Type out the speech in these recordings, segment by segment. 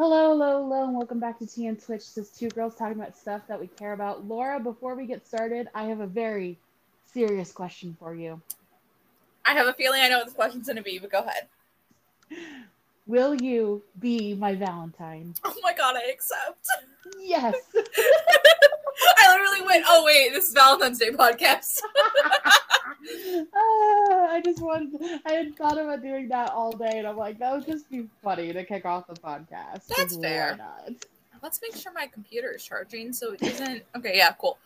Hello, hello, hello, and welcome back to TN Twitch. This is two girls talking about stuff that we care about. Laura, before we get started, I have a very serious question for you. I have a feeling I know what this question's going to be, but go ahead. Will you be my Valentine? Oh my god, I accept. Yes. I literally went, oh wait, this is Valentine's Day podcast. Ah, I just wanted. I had thought about doing that all day, and I'm like, that would just be funny to kick off the podcast. That's fair. Let's make sure my computer is charging so it doesn't. Okay, yeah, cool.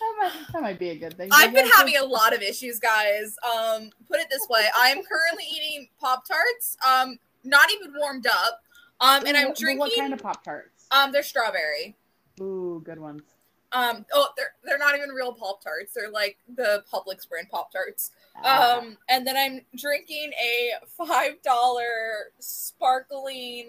That might, that might be a good thing. I've been having a lot of issues, guys. Um, put it this way, I'm currently eating Pop Tarts. Um, not even warmed up. Um, and I'm drinking. What kind of Pop Tarts? Um, they're strawberry. Ooh, good ones. Um, oh, they're they're not even real Pop Tarts. They're like the Publix brand Pop Tarts. Ah. Um, and then I'm drinking a five dollar sparkling.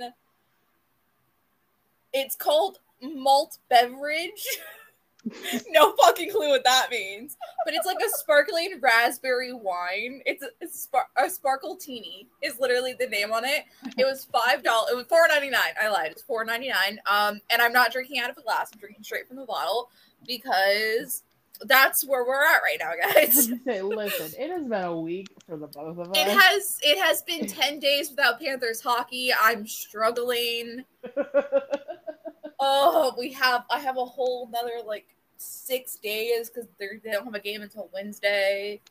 It's called malt beverage. no fucking clue what that means, but it's like a sparkling raspberry wine. It's a, a, spar- a sparkle teeny is literally the name on it. It was five dollars. It was four ninety nine. I lied. It's four ninety nine. Um, and I'm not drinking out of a glass. I'm drinking straight from the bottle because that's where we're at right now, guys. say, listen, it has been a week for the both of us. It has it has been 10 days without Panthers hockey. I'm struggling. Oh, we have I have a whole another like six days because they don't have a game until Wednesday.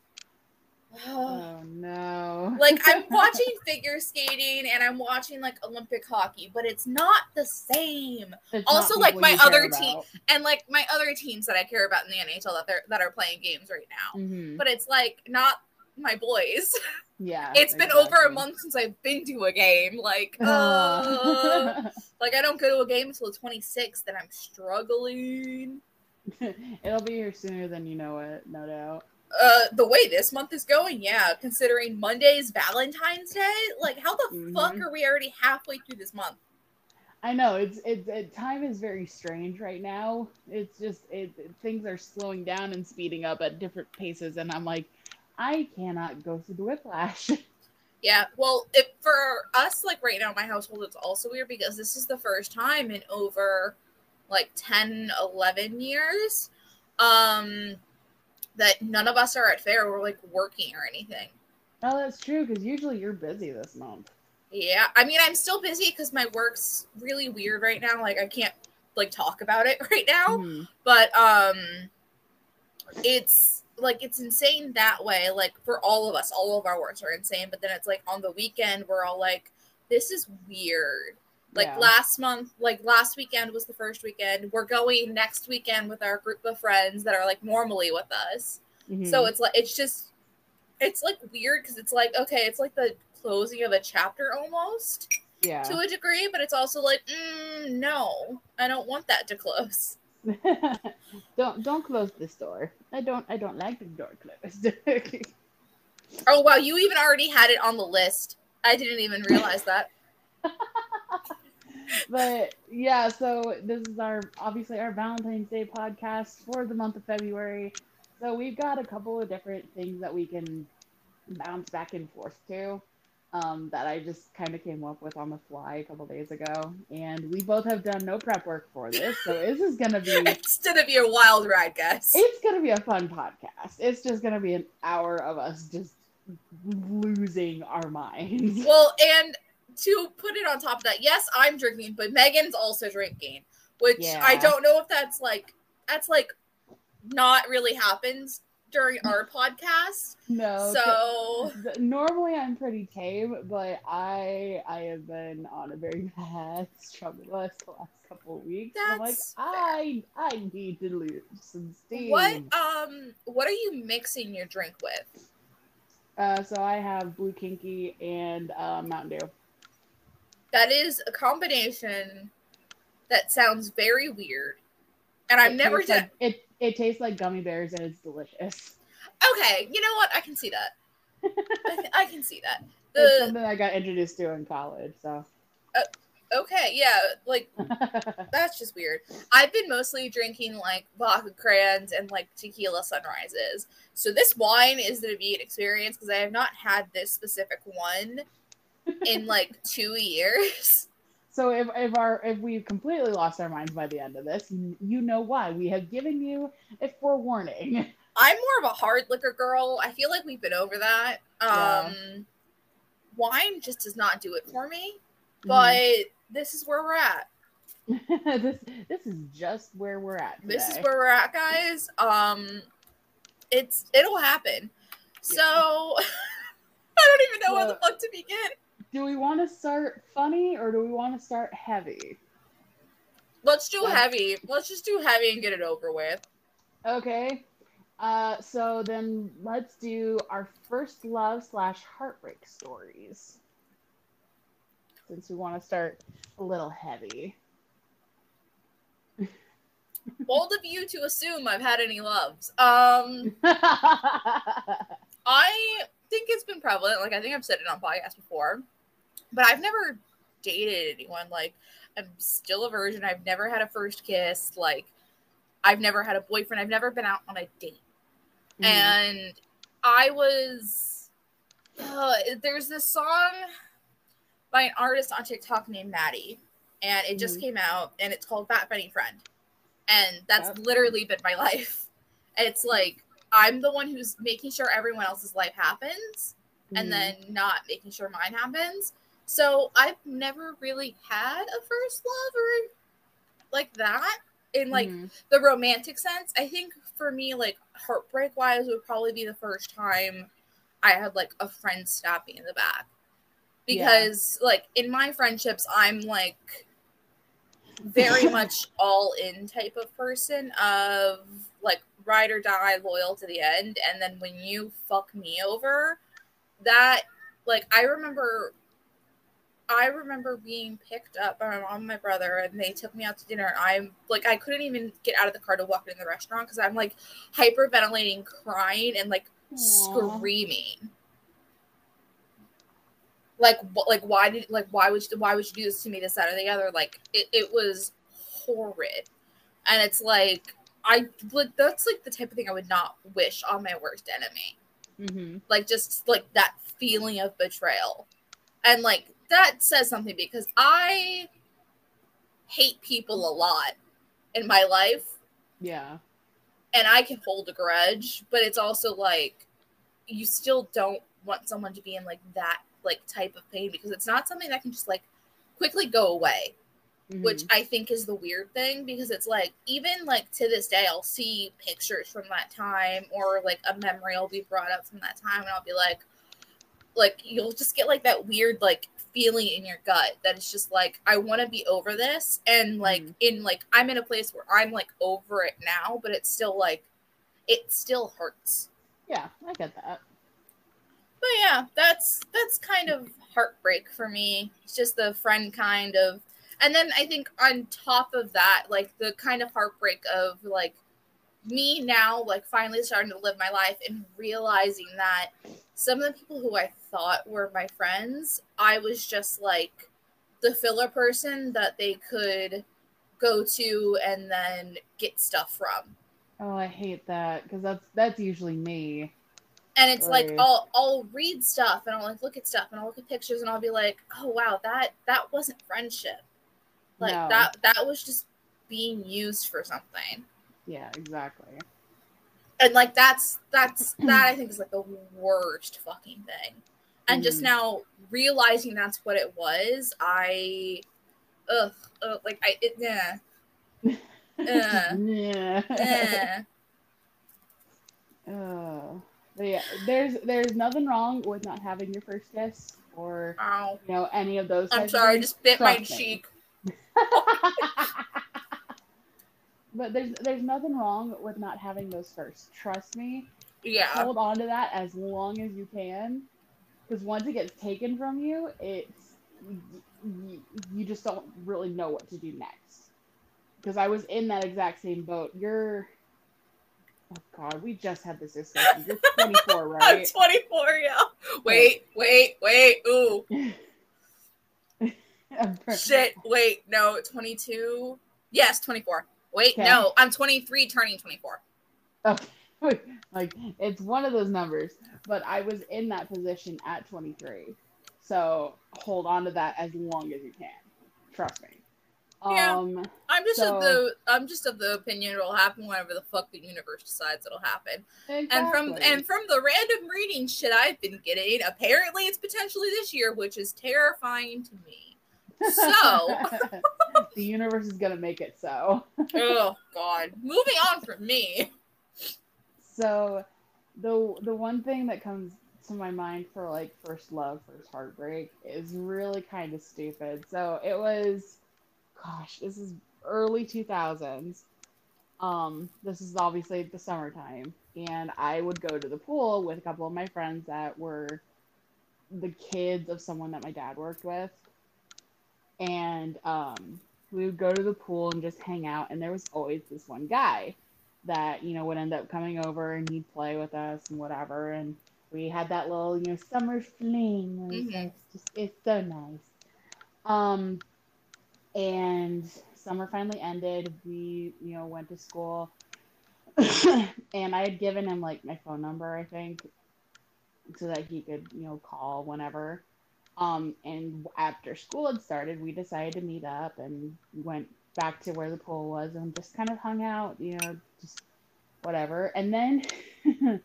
oh no. like I'm watching figure skating and I'm watching like Olympic hockey, but it's not the same. It's also, like, my other team- And like my other teams that I care about in the NHL that they're that are playing games right now. Mhm. But it's like not my boys. Yeah. It's been over a month since I've been to a game. Like, Uh, like I don't go to a game until the 26th, and I'm struggling. It'll be here sooner than you know it, no doubt. Uh, the way this month is going, yeah. Considering Monday's Valentine's Day, like, how the fuck Mhm. are we already halfway through this month? I know it's it's it, time is very strange right now. It's just it- things are slowing down and speeding up at different paces, and I'm like, I cannot go through the whiplash. Yeah, well, if for us, like right now, my household, it's also weird because this is the first time in over like 10, 11 years um, that none of us are at fair. We're like working or anything. oh, that's true because usually you're busy this month. Yeah, I mean, I'm still busy because my work's really weird right now. Like, I can't like talk about it right now, Mhm. but um, it's like it's insane that way. Like for all of us, all of our works are insane. But then it's like on the weekend, we're all like, this is weird. Like Yeah. last month, like last weekend was the first weekend. We're going next weekend with our group of friends that are like normally with us. Mhm. So it's like it's just it's like weird because it's like okay, it's like the closing of a chapter almost yeah. to a degree, but it's also like mm, no, I don't want that to close. don't don't close this door. I don't I don't like the door closed. Oh wow, you even already had it on the list. I didn't even realize that. but yeah, so this is our obviously our Valentine's Day podcast for the month of February. So we've got a couple of different things that we can bounce back and forth to. Um, that I just kind of came up with on the fly a couple days ago, and we both have done no prep work for this, so this is gonna be It's gonna be a wild ride, guys. it's gonna be a fun podcast. It's just gonna be an hour of us just losing our minds. Well, and to put it on top of that, yes, I'm drinking, but Megan's also drinking, which Yeah. I don't know if that's like that's like not really happens during our podcast. No, So th- normally I'm pretty tame, but I I have been on a very bad struggle bus the last couple of weeks. I'm like. I I need to lose some steam. what um what are you mixing your drink with? Uh, so I have blue kinky and uh, Mountain Dew. That is a combination that sounds very weird. And I've It never done like, it. It tastes like gummy bears and it's delicious. Okay, you know what? I can see that. I, can- I can see that. it's something I got introduced to in college. So uh, okay, yeah, like that's just weird. I've been mostly drinking like vodka crayons and like tequila sunrises. So this wine is going to be an experience because I have not had this specific one in like two years. So if, if our if we've completely lost our minds by the end of this, you know why. We have given you a forewarning. I'm more of a hard liquor girl. I feel like we've been over that. Um Yeah. wine just does not do it for me. Mm-hmm. But this is where we're at. this this is just where we're at. This is where we're at, guys. Um it's it'll happen. So I don't even know where the fuck to begin. Do we want to start funny or do we want to start heavy? Let's do heavy. Let's just do heavy and get it over with. Okay. Uh, so then let's do our first love slash heartbreak stories. Since we want to start a little heavy. Bold of you to assume I've had any loves. Um I think it's been prevalent. Like I think I've said it on podcasts before, but I've never dated anyone. Like I'm still a virgin. I've never had a first kiss. Like I've never had a boyfriend. I've never been out on a date. Mhm. And I was uh, there's this song by an artist on TikTok named Maddie, and it just Mhm. came out, and it's called Fat Funny Friend, and that's Yep. literally been my life. It's like I'm the one who's making sure everyone else's life happens, and Mhm. then not making sure mine happens. So I've never really had a first love or like that in like Mhm. the romantic sense. I think for me, like heartbreak wise, would probably be the first time I had like a friend stab me in the back. Yeah. Because like in my friendships, I'm like very much all in type of person of like ride or die, loyal to the end. And then when you fuck me over, that like I remember I remember being picked up by my mom and my brother, and they took me out to dinner. I'm like, I couldn't even get out of the car to walk in the restaurant because I'm like hyperventilating, crying, and like Aw. screaming. Like, like, why did, like, why would, you, why would you do this to me? This, that, or the other. Like, it, it was horrid, and it's like, I like that's like the type of thing I would not wish on my worst enemy Mhm. like just like that feeling of betrayal and like that says something because i hate people a lot in my life Yeah. and i can hold a grudge but it's also like you still don't want someone to be in like that like type of pain because it's not something that can just like quickly go away which Mhm. I think is the weird thing because it's like even like to this day I'll see pictures from that time or like a memory will be brought up from that time and I'll be like like you'll just get like that weird like feeling in your gut that it's just like I want to be over this and like Mhm. in like I'm in a place where I'm like over it now but it's still like it still hurts. yeah, I get that. But yeah, that's that's kind of heartbreak for me. It's just the friend kind of and then I think on top of that, like the kind of heartbreak of like me now like finally starting to live my life and realizing that some of the people who I thought were my friends, I was just like the filler person that they could go to and then get stuff from. Oh, I hate that because that's that's usually me. and it's like Right. I'll I'll read stuff and I'll like look at stuff and I'll look at pictures and I'll be like, oh wow, that that wasn't friendship. Like No. that that was just being used for something. Yeah, exactly. And like that's that's that I think is like the worst fucking thing. And just Mhm. now realizing that's what it was, I ugh, ugh like I it yeah. Uh, yeah. eh. Oh. But yeah, there's there's nothing wrong with not having your first kiss or Ow. you know any of those. I'm sorry, I just bit my me. cheek. but there's there's nothing wrong with not having those first. Trust me. Yeah. Hold on to that as long as you can, because once it gets taken from you, it's you, you just don't really know what to do next. Because I was in that exact same boat. You're. Oh God, we just had this discussion. You're 24, right? I'm 24, yeah. Wait, wait, wait. Ooh. Shit. Wait, no, 22. Yes, 24. Wait, Okay. no, I'm 23 turning 24. Okay. like it's one of those numbers, but I was in that position at 23. So hold on to that as long as you can. Trust me. Yeah. Um, I'm just So- of the I'm just of the opinion it'll happen whenever the fuck the universe decides it'll happen. Exactly. And from and from the random reading shit I've been getting, apparently it's potentially this year, which is terrifying to me. So the universe is gonna make it so. oh god. Moving on from me. So the the one thing that comes to my mind for like first love, first heartbreak is really kind of stupid. So it was gosh, this is early 2000s. Um this is obviously the summertime and I would go to the pool with a couple of my friends that were the kids of someone that my dad worked with. And um we would go to the pool and just hang out and there was always this one guy that you know would end up coming over and he'd play with us and whatever and we had that little you know summer fling Mhm. it's just it's so nice um and summer finally ended we you know went to school and i had given him like my phone number i think so that he could you know call whenever um and after school had started we decided to meet up and went back to where the pool was and just kind of hung out, you know, just whatever. And then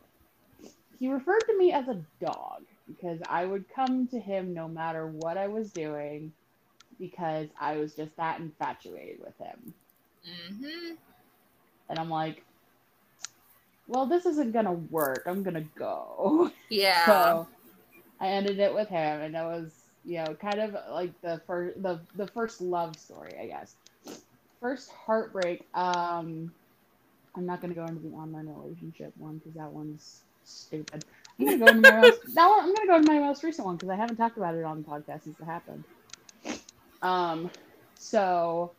he referred to me as a dog because I would come to him no matter what I was doing because I was just that infatuated with him. hmm And I'm like, well, this isn't going to work. I'm going to go. Yeah. So I ended it with him, and it was you know kind of like the first the the first love story, I guess. First heartbreak. Um, I'm not gonna go into the online relationship one because that one's stupid. I'm gonna go into my most that one, I'm gonna go into my most recent one because I haven't talked about it on the podcast since it happened. Um, so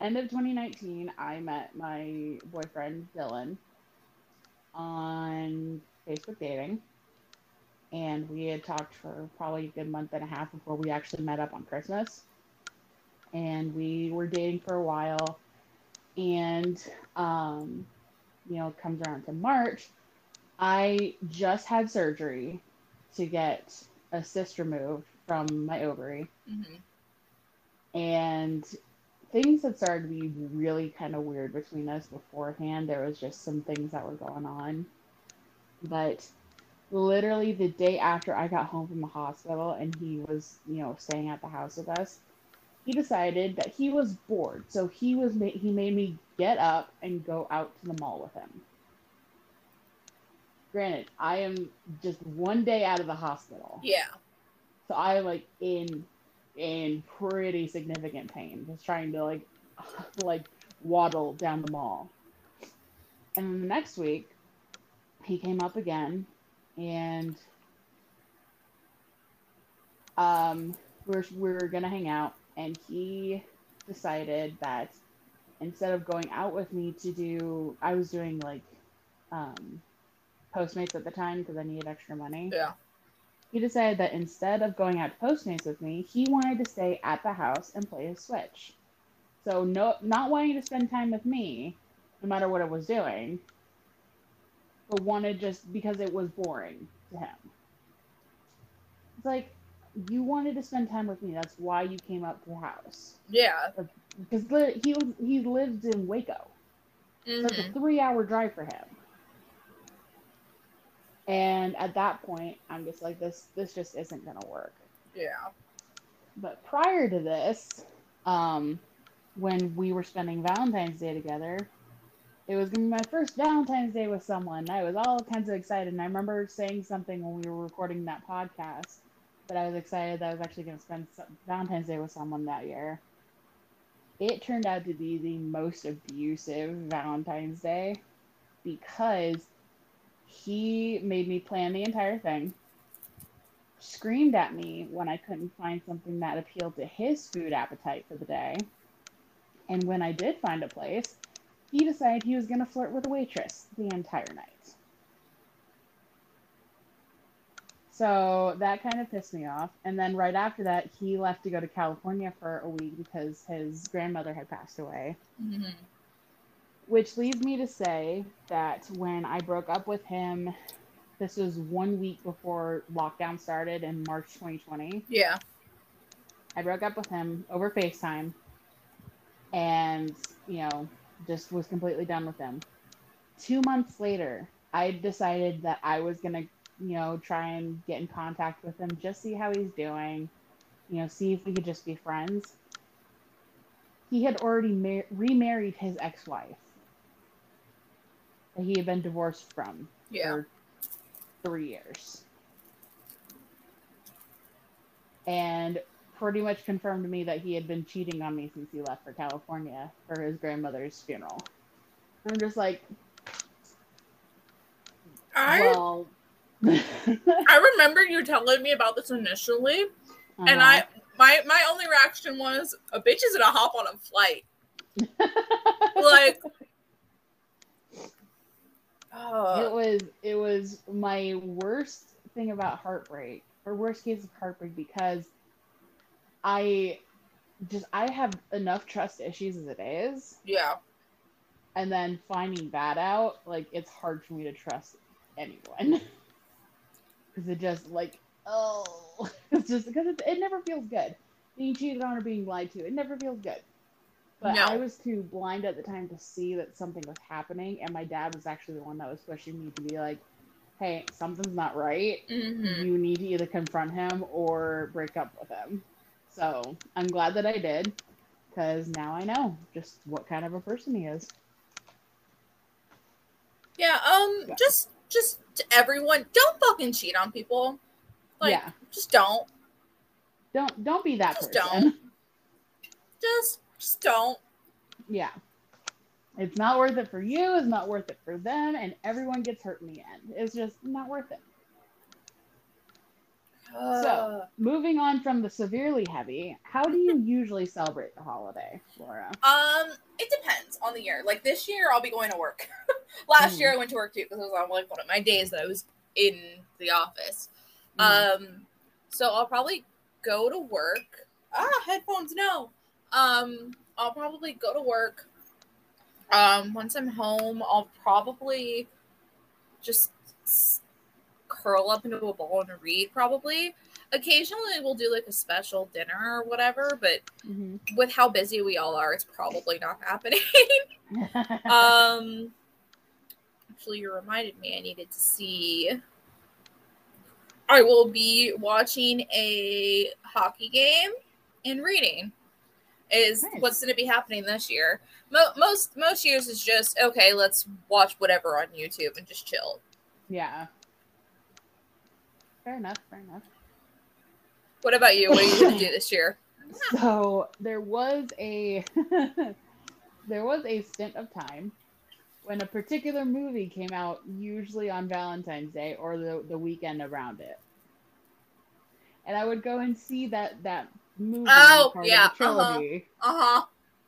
end of 2019, I met my boyfriend Dylan on Facebook dating and we had talked for probably a good month and a half before we actually met up on Christmas. And we were dating for a while, and um, you know, it comes around to March. I just had surgery to get a cyst removed from my ovary, hmm and things had started to be really kind of weird between us beforehand. There was just some things that were going on, but literally the day after I got home from the hospital and he was, you know, staying at the house with us, he decided that he was bored. So he was ma- he made me get up and go out to the mall with him. Granted, I am just one day out of the hospital. Yeah. So I am like in in pretty significant pain, just trying to like like waddle down the mall. And then the next week, he came up again, and um, we we're we were gonna hang out, and he decided that instead of going out with me to do, I was doing like um, Postmates at the time because I needed extra money Yeah. he decided that instead of going out to Postmates with me, he wanted to stay at the house and play his Switch. So no, not wanting to spend time with me, no matter what I was doing, but wanted just because it was boring to him. It's like you wanted to spend time with me. That's why you came up to the house Yeah. because li- he he lives in Waco. So it's a hmm three hour drive for him. And at that point, I'm just like, this this just isn't gonna work. Yeah. But prior to this, um, when we were spending Valentine's Day together, it was gonna be my first Valentine's Day with someone. I was all kinds of excited, and I remember saying something when we were recording that podcast that I was excited that I was actually gonna spend Valentine's Day with someone that year. It turned out to be the most abusive Valentine's Day because he made me plan the entire thing screamed at me when I couldn't find something that appealed to his food appetite for the day. And when I did find a place, he decided he was going to flirt with a waitress the entire night. So that kind of pissed me off. And then right after that, he left to go to California for a week because his grandmother had passed away. hmm Which leads me to say that when I broke up with him, this was one week before lockdown started in March 2020. Yeah. I broke up with him over FaceTime and, you know, just was completely done with him. Two months later, I decided that I was going to, you know, try and get in contact with him, just see how he's doing, you know, see if we could just be friends. He had already mar- remarried his ex wife that he had been divorced from Yeah. for three years. And pretty much confirmed to me that he had been cheating on me since he left for California for his grandmother's funeral. I'm just like, I well, I remember you telling me about this initially, and uh, I my my only reaction was a bitch is gonna hop on a flight. Like uh, it was it was my worst thing about heartbreak or worst case of heartbreak because I just I have enough trust issues as it is, yeah. and then finding that out like it's hard for me to trust anyone. Because it just like oh it's just because it, it never feels good. Being cheated on or being lied to. It never feels good. But No. i was too blind at the time to see that something was happening and my dad was actually the one that was pushing me to be like hey something's not right. Hmm you need to either confront him or break up with him so i'm glad that i did because now i know just what kind of a person he is Yeah. Um. Yeah. Just just to everyone, don't fucking cheat on people. Like, yeah just don't. don't don't be that Just person don't. Just just don't. Yeah. It's not worth it for you, it's not worth it for them, and everyone gets hurt in the end. It's just not worth it. Uh, Moving on from the severely heavy, how do you usually celebrate the holiday, Laura? Um, it depends on the year. Like this year, I'll be going to work. Last Mhm. year, I went to work too because it was on like one of my days that I was in the office. Mhm. Um, so I'll probably go to work. Ah, headphones, no. Um, I'll probably go to work. Um, once I'm home, I'll probably just s- curl up into a ball and read. Probably. Occasionally, we'll do like a special dinner or whatever, but Mhm. with how busy we all are, it's probably not happening. um, actually, you reminded me I needed to see. I will be watching a hockey game and reading. Is Nice. what's going to be happening this year. Mo- most most years is just okay. Let's watch whatever on YouTube and just chill. yeah. Fair enough, fair enough. What about you? What are you going to do this year? So there was a there was a stint of time when a particular movie came out, usually on Valentine's Day or the, the weekend around it. And I would go and see that that movie Oh, yeah, the trilogy. Uh huh.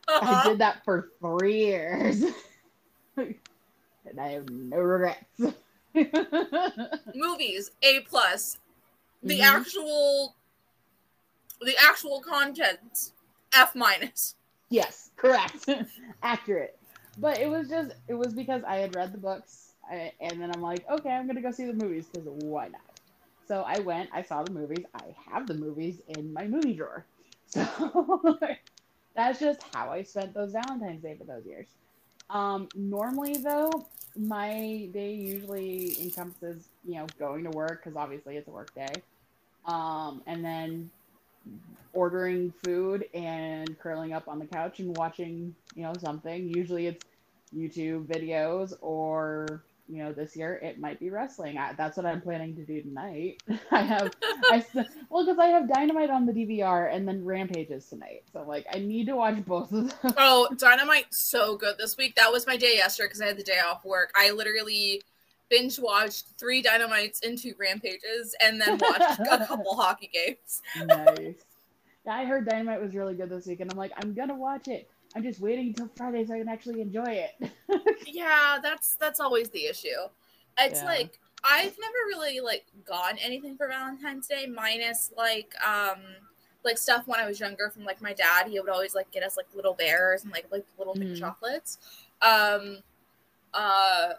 I Uh-huh. did that for three years. and I have no regrets. Movies A plus. The Mhm. actual, the actual content F minus. Yes, correct. Accurate. But it was just, it was because I had read the books, I, and then I'm like, okay, I'm going to go see the movies because why not? So I went, I saw the movies. I have the movies in my movie drawer. So that's just how I spent those Valentine's Day for those years. Um, normally, though, my day usually encompasses, you know, going to work because obviously it's a work day, um, and then ordering food and curling up on the couch and watching, you know, something. Usually it's YouTube videos or, you know, this year it might be wrestling. I, that's what I'm planning to do tonight. I have, i well, because I have Dynamite on the DVR and then Rampages tonight. So like, I need to watch both of them. Oh, Dynamite so good this week. That was my day yesterday because I had the day off work. I literally binge watched three Dynamites and two Rampages and then watched a couple hockey games. nice. Yeah, I heard Dynamite was really good this week, and I'm like, I'm gonna watch it. I'm just waiting until Friday so I can actually enjoy it. Yeah, that's that's always the issue. It's Yeah. like I've never really like gotten anything for Valentine's Day minus like um like stuff when I was younger from like my dad. He would always like get us like little bears and like like little Mhm. chocolates. Um uh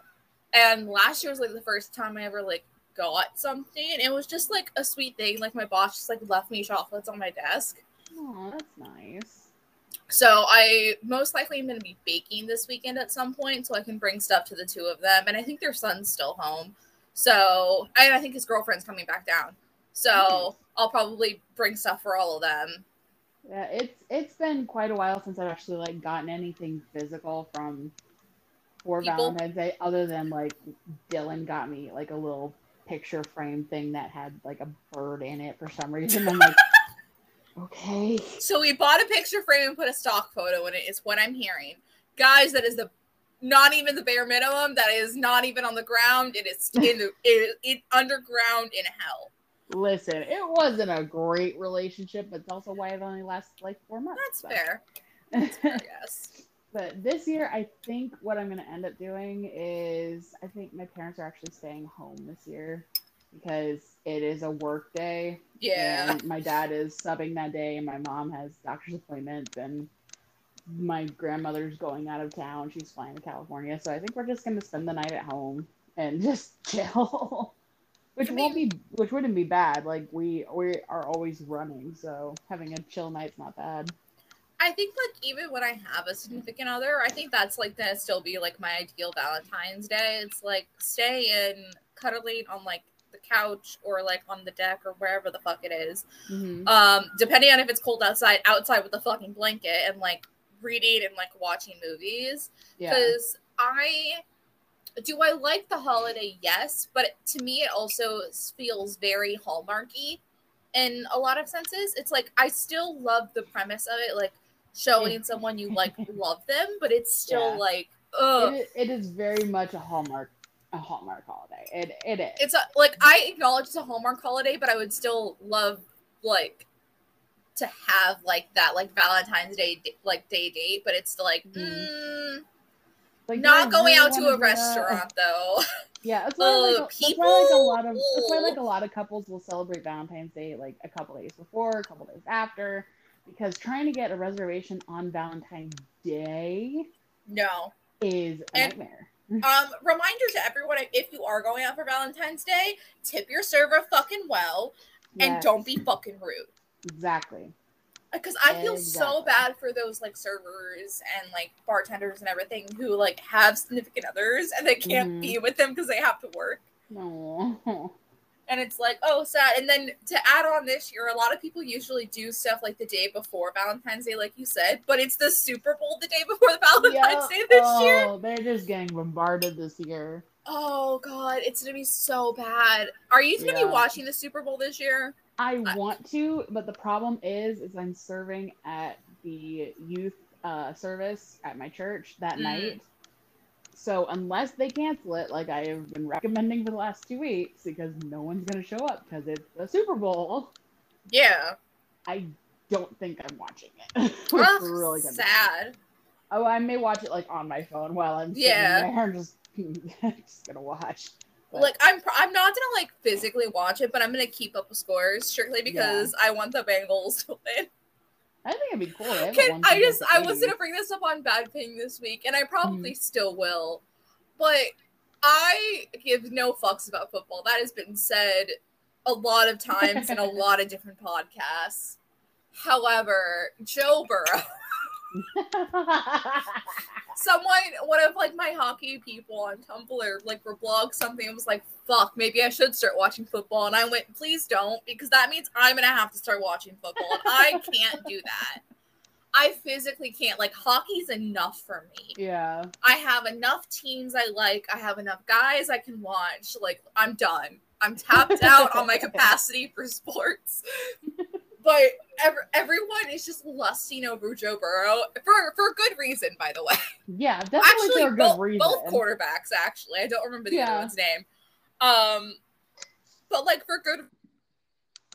and last year was like the first time I ever like got something and it was just like a sweet thing. Like my boss just like left me chocolates on my desk. Oh, that's nice. So I most likely am going to be baking this weekend at some point, so I can bring stuff to the two of them. And I think their son's still home, so and I think his girlfriend's coming back down. So Nice. I'll probably bring stuff for all of them. Yeah, it's it's been quite a while since I've actually like gotten anything physical from for People? Valentine's Day, other than like Dylan got me like a little picture frame thing that had like a bird in it for some reason. I'm like, okay, So we bought a picture frame and put a stock photo in it. Is what I'm hearing, guys. That is the not even the bare minimum. That is not even on the ground. It is in the it, it underground in hell. listen, it wasn't a great relationship, but it's also why it only lasted like four months. That's so. fair. That's fair. Yes. But this year, I think what I'm going to end up doing is I think my parents are actually staying home this year because it is a work day. Yeah. And my dad is subbing that day, and my mom has doctor's appointments, and my grandmother's going out of town. She's flying to California. So I think we're just going to spend the night at home and just chill. Which I won't be, which wouldn't be bad. Like we we are always running, so having a chill night's not bad. I think like even when I have a significant other, I think that's like gonna still be like my ideal Valentine's Day. It's like stay in cuddling on like the couch or like on the deck or wherever the fuck it is. Mhm. Um, depending on if it's cold outside, outside with a fucking blanket and like reading and like watching movies. Yeah. Because I do I like the holiday, yes, but to me it also feels very hallmarky in a lot of senses. It's like I still love the premise of it, like showing someone you like love them, but it's still Yeah. like ugh. It, i- it is very much a hallmark a hallmark holiday. It it is. it's a, like I acknowledge it's a Hallmark holiday, but I would still love like to have like that like Valentine's Day like day date, but it's like Mhm. mm, like not going really out to a do that? restaurant though. Yeah, it's why, like, Uh, that's why like a lot of that's why like a lot of couples will celebrate Valentine's Day like a couple days before, a couple days after, because trying to get a reservation on Valentine's Day no. is a And- nightmare. Um, reminder to everyone: if you are going out for Valentine's Day, tip your server fucking well and Yes, don't be fucking rude. exactly. Because I feel so bad for those like servers and like bartenders and everything who like have significant others and they can't Mhm. be with them because they have to work. No. And it's like, oh, sad. And then to add on this year, a lot of people usually do stuff like the day before Valentine's Day, like you said, but it's the Super Bowl the day before the Valentine's Day this oh, year. they're just getting bombarded this year. Oh god, it's gonna be so bad. Are you gonna Yeah. be watching the Super Bowl this year? I I- want to, but the problem is, is I'm serving at the youth uh, service at my church that Mm. night. So unless they cancel it, like I have been recommending for the last two weeks, because no one's gonna show up because it's the Super Bowl, Yeah. I don't think I'm watching it. Is really sad. Oh, I may watch it like on my phone while I'm sitting Yeah. there. I'm just just gonna watch. But- Like I'm, pr- I'm not gonna like physically watch it, but I'm gonna keep up with scores strictly because I want the Bengals to win. I think it'd be cool. Haven't Can, I just, I was gonna bring this up on Bad Ping this week, and I probably Mm-hmm. still will, but I give no fucks about football. That has been said a lot of times in a lot of different podcasts. However, Joe Burrow. Someone one of like my hockey people on tumblr like reblogged something and was like fuck maybe i should start watching football. And i went please don't because that means i'm gonna have to start watching football and i can't do that. I physically can't like hockey's enough for me. Yeah. i have enough teams i like i have enough guys i can watch like i'm done. I'm tapped out on my capacity for sports but ev- everyone is just lusting over Joe Burrow for for good reason, by the way. Yeah, definitely actually for a good both, reason. both quarterbacks actually. I don't remember the Yeah. other one's name. Um but like for good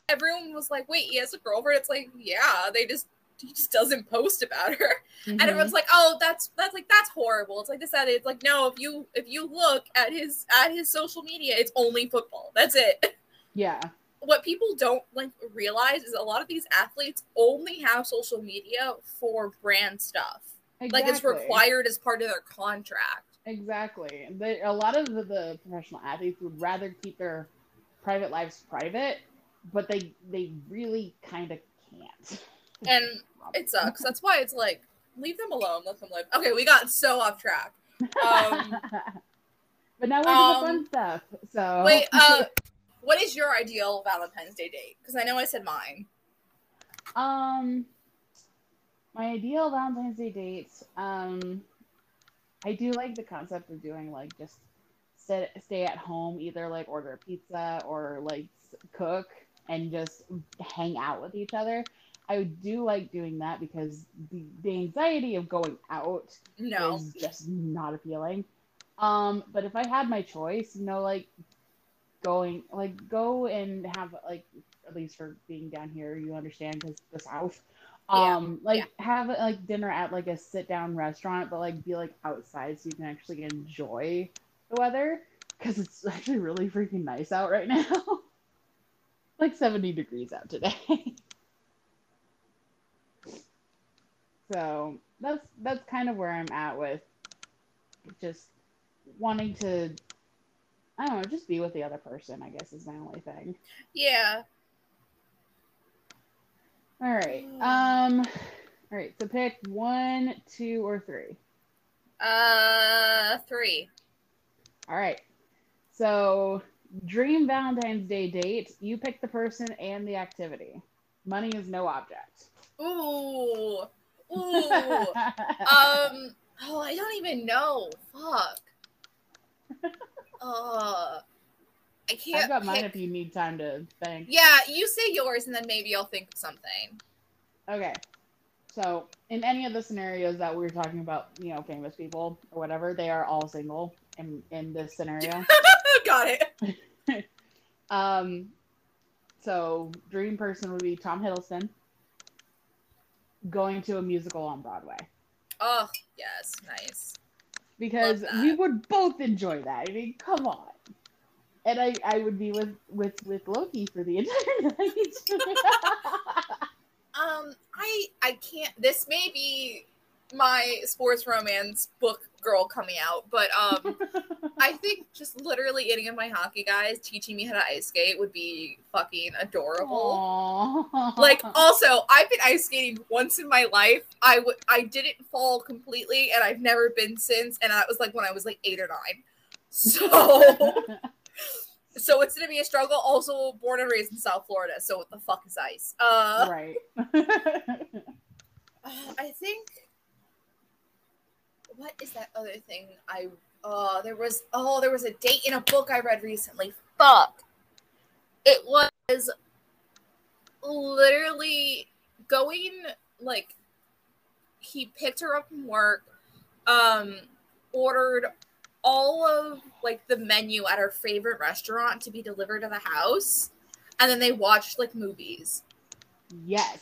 everyone was like wait he has a girlfriend? It's like yeah they just he just doesn't post about her. Mhm. and everyone's like oh that's that's like that's horrible. It's like this that it's like no if you if you look at his at his social media it's only football. That's it. Yeah, what people don't like realize is a lot of these athletes only have social media for brand stuff like it's required as part of their contract Exactly. They, a lot of the, the professional athletes would rather keep their private lives private, but they they really kind of can't. and it sucks. That's why it's like leave them alone, let them live. Okay, we got so off track. Um, but now we're um, the fun stuff. So wait, uh, what is your ideal Valentine's Day date? Because I know I said mine. Um, my ideal Valentine's Day dates. Um, I do like the concept of doing like just sit, stay at home, either like order pizza or like cook and just hang out with each other. I do like doing that because the, the anxiety of going out No. is just not appealing. Um, but if I had my choice, you know, like going, like go and have like at least for being down here, you understand because the South. Yeah, Um, like have like dinner at like a sit down restaurant, but like be like outside so you can actually enjoy the weather because it's actually really freaking nice out right now. like 70 degrees out today. so that's that's kind of where I'm at with just wanting to I don't know, just be with the other person, I guess is my only thing. Yeah. All right. Um all right, so pick one, two, or three. Uh, three. All right. So, dream Valentine's Day date. You pick the person and the activity. Money is no object. Ooh. Ooh. um. Oh, I don't even know. Fuck. Uh. I can't. I've got mine pick- if you need time to think. Yeah, you say yours, and then maybe I'll think of something. Okay. So, in any of the scenarios that we are talking about, you know, famous people or whatever, they are all single in in this scenario. Got it. um, so dream person would be Tom Hiddleston going to a musical on Broadway Oh, yes, nice. Because we would both enjoy that. I mean, come on. And I, I would be with, with, with Loki for the entire night. Um, I I can't. This may be my sports romance book girl coming out, but um, I think just literally any of my hockey guys teaching me how to ice skate would be fucking adorable. Aww. Like also, I've been ice skating once in my life. I would I didn't fall completely, and I've never been since. And that was like when I was like eight or nine. So so it's gonna be a struggle. Also, born and raised in South Florida. So what the fuck is ice? Uh, right. I think what is that other thing I oh there was oh there was a date in a book I read recently. Fuck. It was literally going like he picked her up from work, um, ordered all of like the menu at her favorite restaurant to be delivered to the house, and then they watched like movies. yes.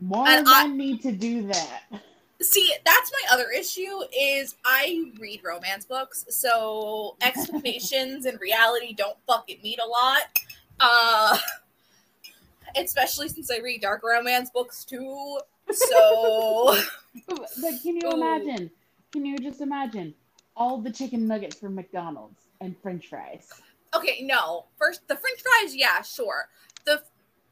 More And men I- need to do that. See, that's my other issue is I read romance books, so expectations and reality don't fucking meet a lot. Uh especially since I read dark romance books too. So But but can you imagine? Can you just imagine all the chicken nuggets from McDonald's and French fries? okay, no. First the French fries, yeah, sure. The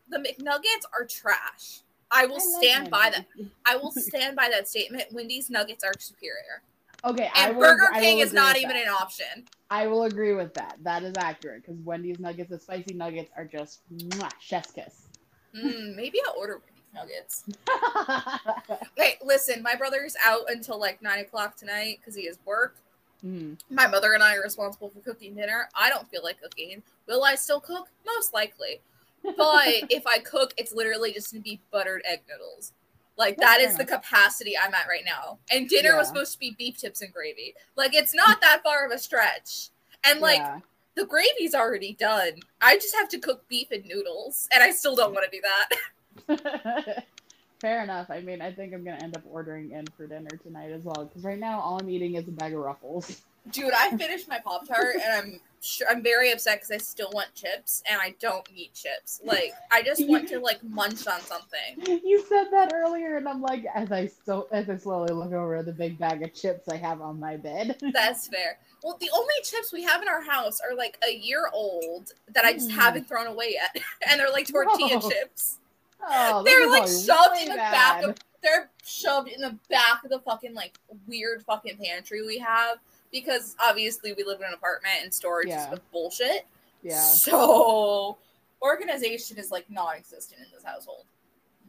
the McNuggets are trash. I will I stand by that. I will stand by that statement. Wendy's nuggets are superior. Okay, I And will, Burger King is not even that. an option. I will agree with that. That is accurate because Wendy's nuggets, the spicy nuggets, are just mwah, chef's kiss. Mm, maybe I'll order Wendy's nuggets. Okay, listen, my brother's out until like nine o'clock tonight because he has work. Mm. My mother and I are responsible for cooking dinner. I don't feel like cooking. Will I still cook? Most likely. But if I cook, it's literally just gonna be buttered egg noodles. Like That's that fair is the capacity I'm at right now. And dinner was supposed to be beef tips and gravy. Like it's not that far of a stretch. And like Yeah. the gravy's already done. I just have to cook beef and noodles, and I still don't want to do that. Fair enough. I mean, I think I'm gonna end up ordering in for dinner tonight as well because right now all I'm eating is a bag of Ruffles. Dude, I finished my Pop Tart and I'm sure I'm very upset because I still want chips and I don't need chips. Like I just want to like munch on something. You said that earlier, and I'm like, as I so as I slowly look over at the big bag of chips I have on my bed. That's fair. Well, the only chips we have in our house are like a year old that I just Mm. haven't thrown away yet, and they're like tortilla chips. Oh, They're like shoved way in the bad. back of they're shoved in the back of the fucking like weird fucking pantry we have because obviously we live in an apartment and storage Yeah. is bullshit. Yeah, So organization is like non-existent in this household.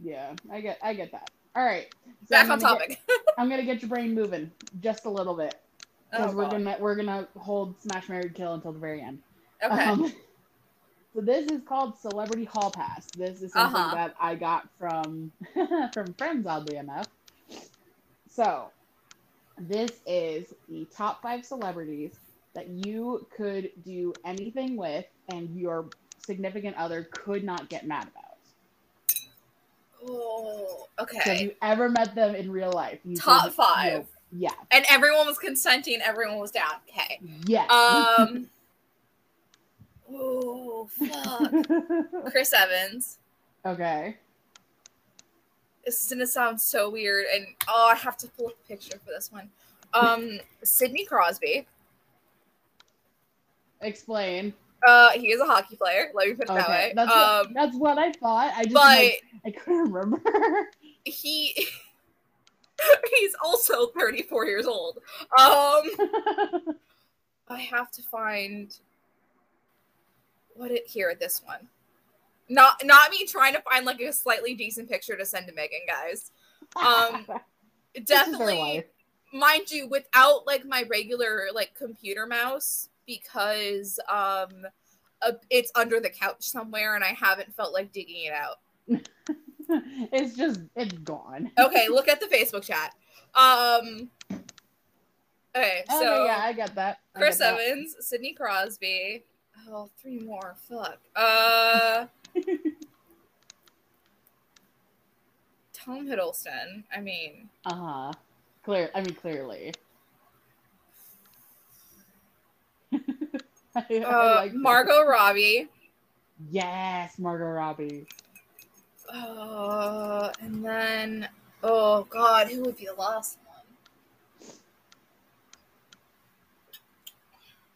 yeah, I get, I get that. All right, so Back I'm on gonna get- topic. I'm gonna get your brain moving just a little bit because Oh, we're God. gonna we're gonna hold Smash Marry Kill until the very end. Okay. Um, so this is called Celebrity Hall Pass. This is something Uh-huh. that I got from from friends, oddly enough. So this is the top five celebrities that you could do anything with, and your significant other could not get mad about. oh, So if you ever met them in real life, you Top could- five. Yeah. And everyone was consenting. Everyone was down. Okay. Yeah. Um. oh fuck. Chris Evans. okay. This is gonna sound so weird, and oh, I have to pull up a picture for this one. Um, Sidney Crosby. Explain. Uh, he is a hockey player. Let me put it that way. That's, um, what, that's what I thought. I just but like, I couldn't remember. he he's also 34 years old. Um, I have to find what it here. This one. Not not me trying to find like a slightly decent picture to send to Megan, guys. Um, This is her Definitely mind you without like my regular like computer mouse because um uh, it's under the couch somewhere and i haven't felt like digging it out it's just it's gone. okay look at the facebook chat um okay so okay, yeah, I get that. I chris get that. evans sidney crosby oh three more fuck uh tom hiddleston i mean Uh huh. Clear. I mean, clearly. I, I uh like this. margot robbie Yes, Margot Robbie. Uh, and then, oh God, who would be the last one?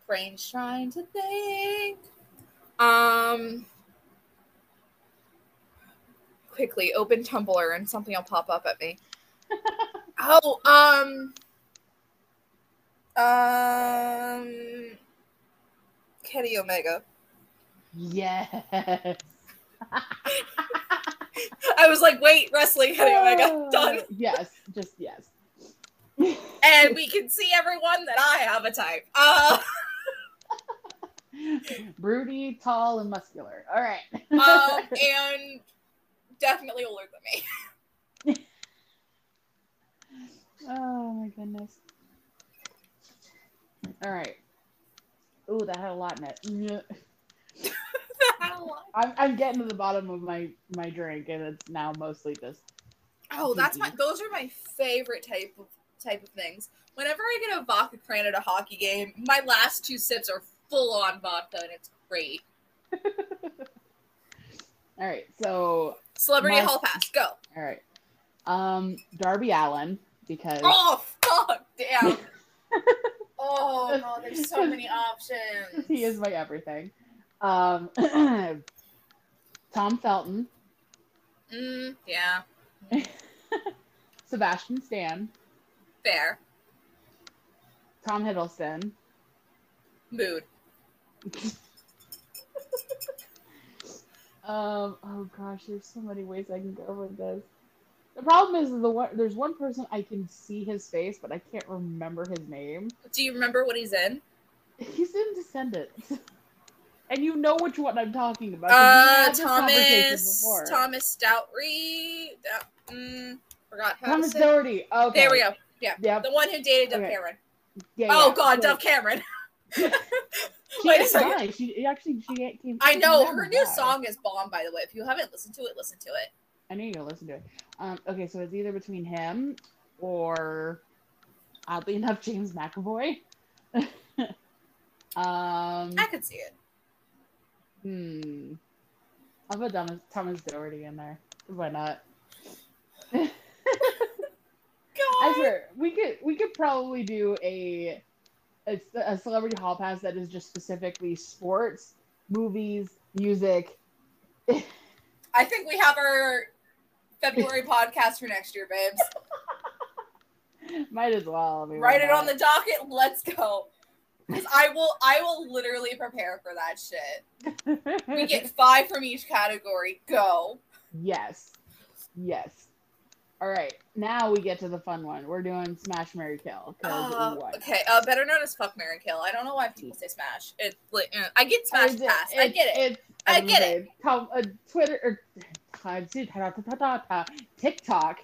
Brain's trying to think. Um, quickly open Tumblr and something will pop up at me. oh, um, um, Kenny Omega. Yes. I was like, wait, wrestling Kenny Omega, done. Yes, just yes. and we can see everyone that I have a type. Uh, Broody, tall, and muscular. All right. um, and definitely older than me. oh my goodness. All right. Ooh, that had a lot in it. I'm, I'm getting to the bottom of my my drink, and it's now mostly just oh, that's my. Those are my favorite type of type of things. Whenever I get a vodka cran at a hockey game, my last two sips are full on vodka, and it's great. all right. So Celebrity My- Hall Pass, go. all right. Um, Darby Allin because Oh fuck, damn. oh god, there's so many options. he is my everything. Um, Tom Felton, Mm, yeah, Sebastian Stan, fair. Tom Hiddleston, Mood. Um. Oh gosh, there's so many ways I can go with this. The problem is the one. There's one person I can see his face, but I can't remember his name. Do you remember what he's in? He's in Descendants, and you know which one I'm talking about. Uh, had this conversation Thomas. Thomas Stoutry. Dou- mm, forgot how Thomas. Doherty. Okay. There we go. Yeah, Yep. the one who dated Dove Okay. Cameron. Yeah, oh yeah. God, So Dove Cameron. She Wait a. She actually she came. I know her new song is bomb. By the way, if you haven't listened to it, listen to it. I need to go listen to it. Um. Okay, so it's either between him or, oddly enough, James McAvoy. um. I could see it. Hmm. I'll put Thomas, Thomas Doherty in there. Why not? I God. swear we could we could probably do a, a a celebrity hall pass that is just specifically sports, movies, music. I think we have our February podcast for next year, babes. Might as well. Write it on the docket. Let's go. Because I will, I will literally prepare for that shit. We get five from each category. Go. yes. Yes. All right. Now we get to the fun one. We're doing Smash Marry Kill. Uh, okay, uh, better known as fuck Marry Kill. I don't know why people say Smash. It, like, uh, I get Smash It's- Pass. I get it. it's- I get it. uh, Twitter or ta- TikTok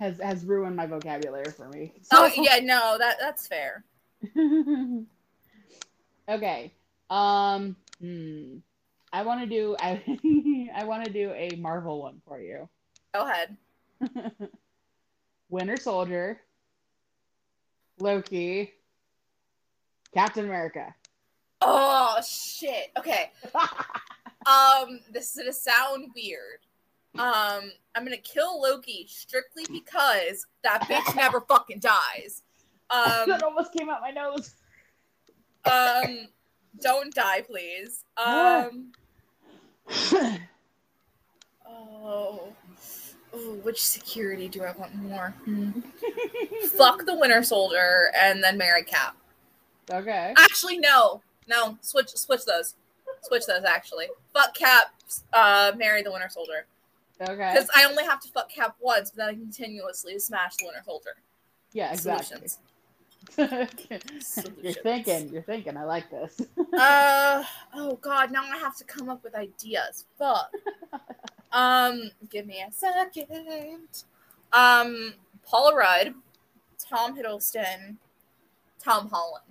has has ruined my vocabulary for me. Oh yeah, no, that that's fair. okay. Um. Hmm. I want to do. I I want to do a Marvel one for you. Go ahead. Winter Soldier, Loki, Captain America. Oh shit. Okay. Um, this is gonna sound weird. Um, I'm gonna kill Loki strictly because that bitch never fucking dies. Um, that almost came out my nose. um, don't die, please. Um, oh, oh, which security do I want more? Hmm. Fuck the Winter Soldier and then marry Cap. okay. Actually, no, no, switch, switch those, switch those. Actually, fuck Cap, uh, marry the Winter Soldier. Okay. Because I only have to fuck Cap once, but then I continuously smash the Winter Soldier. Yeah, exactly. You're thinking. You're thinking. I like this. Uh oh god, now I have to come up with ideas. Fuck. um, give me a second. Um, Paul Rudd, Tom Hiddleston, Tom Holland.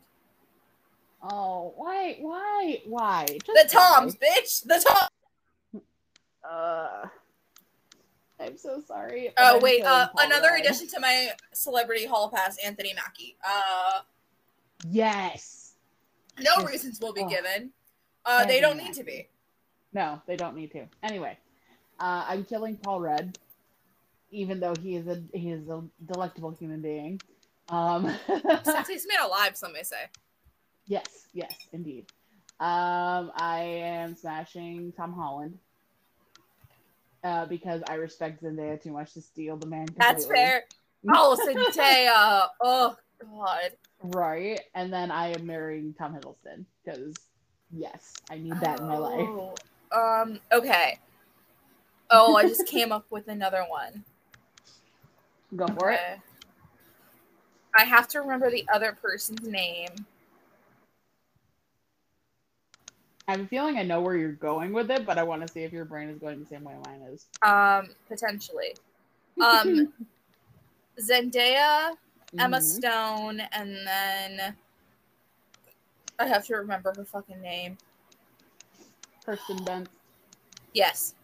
Oh, why? Why? Why? Just The why? Toms, bitch. The Tom. Uh, I'm so sorry. Oh I'm wait, uh, another Rudd. addition to my celebrity hall pass, Anthony Mackie. Uh, Yes. no Yes. reasons will be Oh. given. Uh, they don't need Mackie. to be. No, they don't need to. Anyway, uh, I'm killing Paul Rudd, even though he is a he is a delectable human being. Um, Sexiest man alive, some may say. yes, yes, indeed. Um, I am smashing Tom Holland. Uh, because I respect Zendaya too much to steal the man. That's fair. Oh, Zendaya. Oh god. Right, and then I am marrying Tom Hiddleston because yes, I need that in my life. Oh, Um. Okay. Oh, I just came up with another one. Go for it. I have to remember the other person's name. I have a feeling I know where you're going with it, but I want to see if your brain is going the same way mine is. Um, potentially. Um, Zendaya, Emma Mhm. Stone, and then I have to remember her fucking name. Kirsten Dunst. Yes.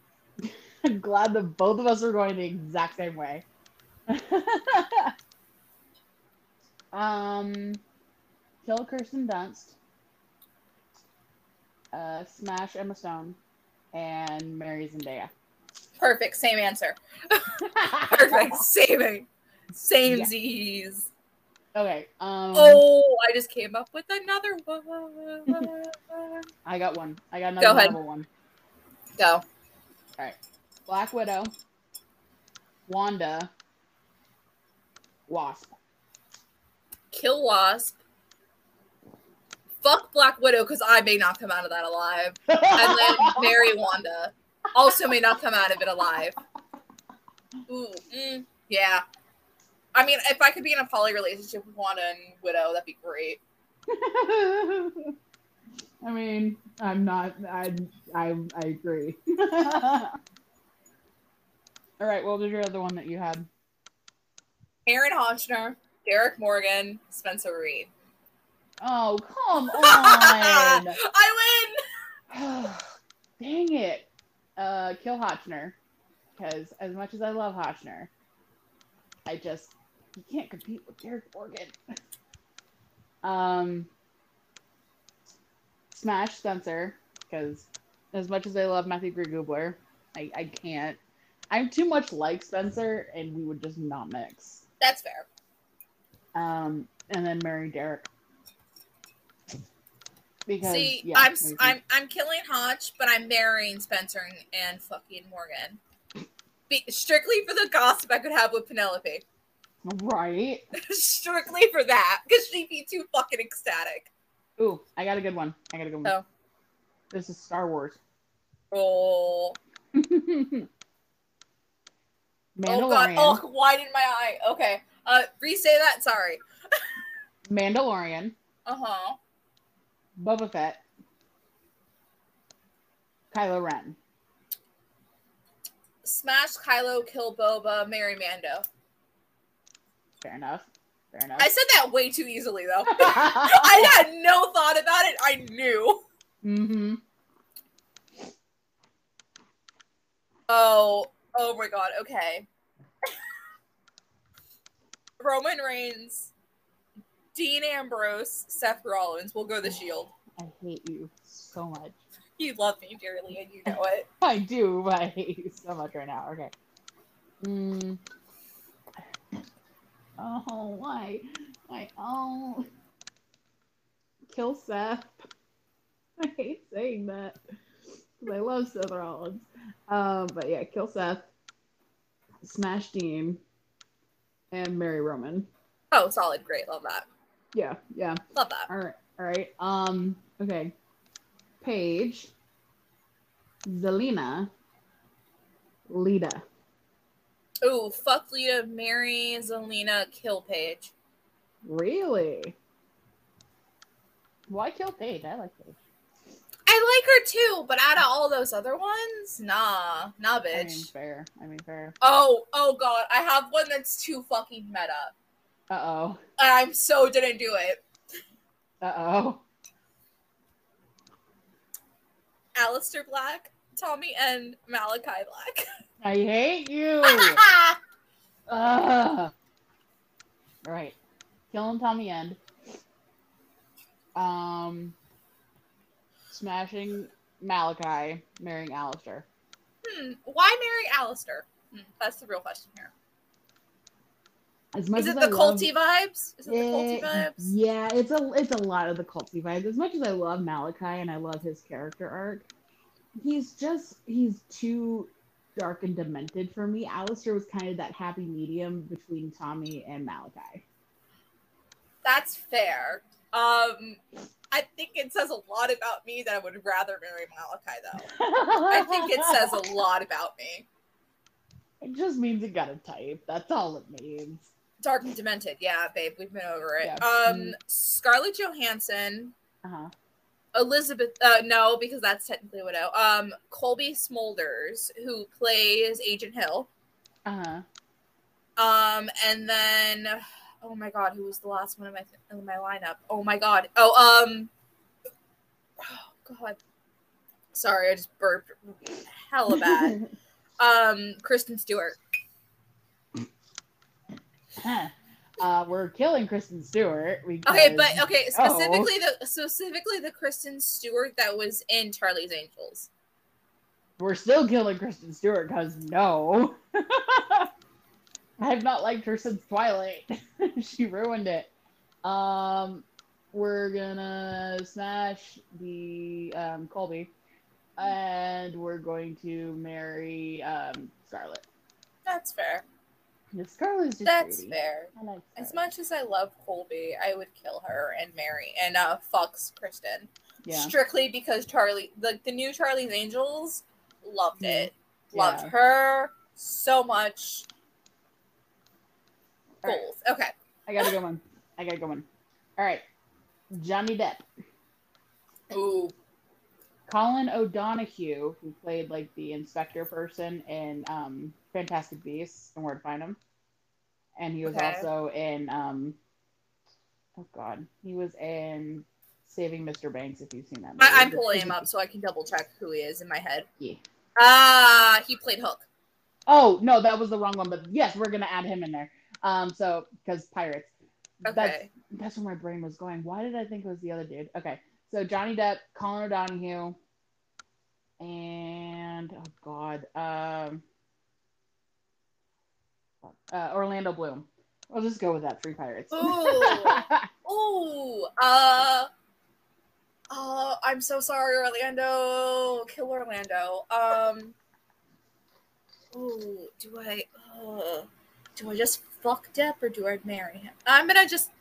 I'm glad that both of us are going the exact same way. um, kill Kirsten Dunst, uh, smash Emma Stone, and marry Zendaya. Perfect. Same answer. Perfect. Same. Same Yeah. Z's. Okay. Um, Oh, I just came up with another one. I got one. I got another Go ahead. One. Go. Black Widow, Wanda, Wasp. Kill Wasp. Fuck Black Widow because I may not come out of that alive. And then marry Wanda. Also may not come out of it alive. Ooh, mm, yeah. I mean, if I could be in a poly relationship with Wanda and Widow, that'd be great. I mean, I'm not. I I I agree. All right, what was your other one that you had? Aaron Hotchner, Derek Morgan, Spencer Reid. Oh, come on! I win! Dang it! Uh, kill Hotchner, because as much as I love Hotchner, I just you can't compete with Derek Morgan. um, smash Spencer, because as much as I love Matthew Gubler, I I can't. I'm too much like Spencer, and we would just not mix. That's fair. Um, and then marry Derek. Because See, yeah, I'm I'm I'm killing Hotch, but I'm marrying Spencer and, and fucking Morgan. Be, strictly for the gossip I could have with Penelope. right. strictly for that, because she'd be too fucking ecstatic. Ooh, I got a good one. I got a good one. Oh. This is Star Wars. Oh, Mandalorian. oh god! Oh, widen my eye. Okay, uh, re-say that. Sorry. Mandalorian. Uh huh. Boba Fett. Kylo Ren. Smash Kylo, kill Boba, marry Mando. Fair enough. Fair enough. I said that way too easily though. I had no thought about it. I knew. mm-hmm. Oh, oh my god. Okay. Roman Reigns, Dean Ambrose, Seth Rollins. We'll go the Shield. I hate you so much. You love me dearly, and you know it. I do, but I hate you so much right now. Okay. Mm. Oh, why? Why? Oh. Kill Seth. I hate saying that. 'Cause I love Seth Rollins. Um, but yeah, kill Seth. Smash Dean. And marry Roman. Oh, solid. Great. Love that. Yeah, yeah. Love that. All right, all right. Um, okay. Paige, Zelina, Lita. Oh, fuck Lita, marry, Zelina, kill Paige. Really? Why kill Paige? I like Paige. I like her too, but out of all those other ones, nah, nah, bitch. I mean, fair. I mean, fair. Oh, oh god, I have one that's too fucking meta. Uh oh. I'm so didn't do it. Uh oh. Aleister Black, Tommy, and Malachi Black. I hate you. Ugh. All right. Killing Tommy End. Um. Smashing Malachi, marrying Aleister. hmm, why marry Aleister? Hmm, that's the real question here. As much Is it as the I love- culty vibes? Is it the culty vibes? Yeah, it's a it's a lot of the culty vibes. As much as I love Malachi and I love his character arc, he's just he's too dark and demented for me. Aleister was kind of that happy medium between Tommy and Malachi. That's fair. Um, I think it says a lot about me that I would rather marry Malachi, though. I think it says a lot about me. It just means you got a type. That's all it means. Dark and demented, yeah, babe. We've been over it. Yeah. Um. Scarlett Johansson, Uh huh. Elizabeth. Uh, no, because that's technically a widow. Um, Colby Smulders, who plays Agent Hill. Uh huh. Um, and then, oh my god, who was the last one in my in my lineup? Oh my god. Oh, um, oh god. Sorry, I just burped hella bad. um, Kristen Stewart. uh, we're killing Kristen Stewart. Okay, because- but okay, Oh. specifically the specifically the Kristen Stewart that was in Charlie's Angels. we're still killing Kristen Stewart because no. I have not liked her since Twilight. she ruined it. Um, we're gonna smash the um, Colby, and we're going to marry um, Scarlett. That's fair. Scarlett's just That's fair. Like As much as I love Colby, I would kill her and marry and uh fucks Kristen. Yeah. Strictly because Charlie like the new Charlie's Angels loved Mhm. it. Loved Yeah. her so much. All right. Goals. Okay. I got a good one. I got a good one. All right, Johnny Depp. Ooh. Colin O'Donoghue, who played like the inspector person in um, Fantastic Beasts and Where to Find Them, and he was Okay. also in um, oh god, he was in Saving Mr. Banks. If you've seen that, movie. I, I'm pulling him up so I can double check who he is in my head. Yeah. Ah, he played Hook. Oh no, that was the wrong one. But yes, we're gonna add him in there. Um, so because pirates. That's Okay. that's where my brain was going. Why did I think it was the other dude? Okay, so Johnny Depp, Colin O'Donoghue, and oh god, um, uh, Orlando Bloom. We'll just go with that. Three pirates. Ooh. Ooh. Uh. Oh, I'm so sorry, Orlando. Kill Orlando. Um. Oh, do I? Uh, do I just fuck Depp or do I marry him? I'm gonna just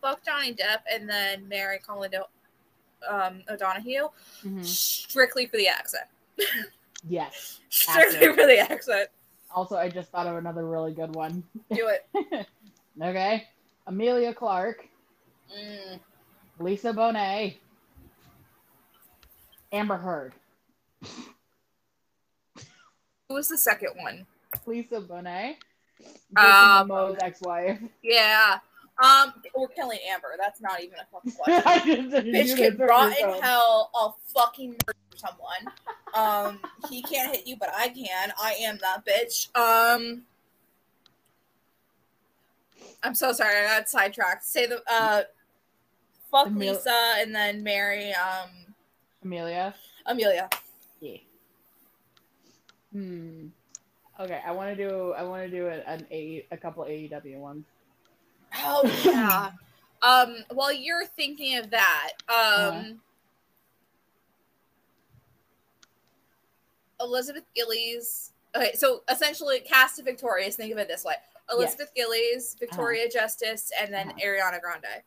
fuck Johnny Depp and then marry Colin Do- um, O'Donoghue, Mhm. strictly for the accent. Yes. Strictly Accent. for the accent. Also, I just thought of another really good one. Do it. Okay. Amelia Clarke, Mm. Lisa Bonet, Amber Heard. Who was the second one? Lisa Bonet, Um, ex-wife. Yeah. Um, we're killing Amber. That's not even a fucking question. I just didn't Bitch can rot in hell. I'll fucking murder someone. Um, he can't hit you, but I can. I am that bitch. Um, I'm so sorry. I got sidetracked. Say the uh, fuck Emil- Lisa and then marry um Amelia. Amelia. Yeah. Hmm. Okay, I want to do. I want to do an, a a couple AEW ones. Oh yeah. um, while you're thinking of that, um. Uh-huh. Elizabeth Gillies. Okay, so essentially, cast of Victorious. Think of it this way: Elizabeth Gillies, Victoria Justice, and then Uh-huh. Ariana Grande.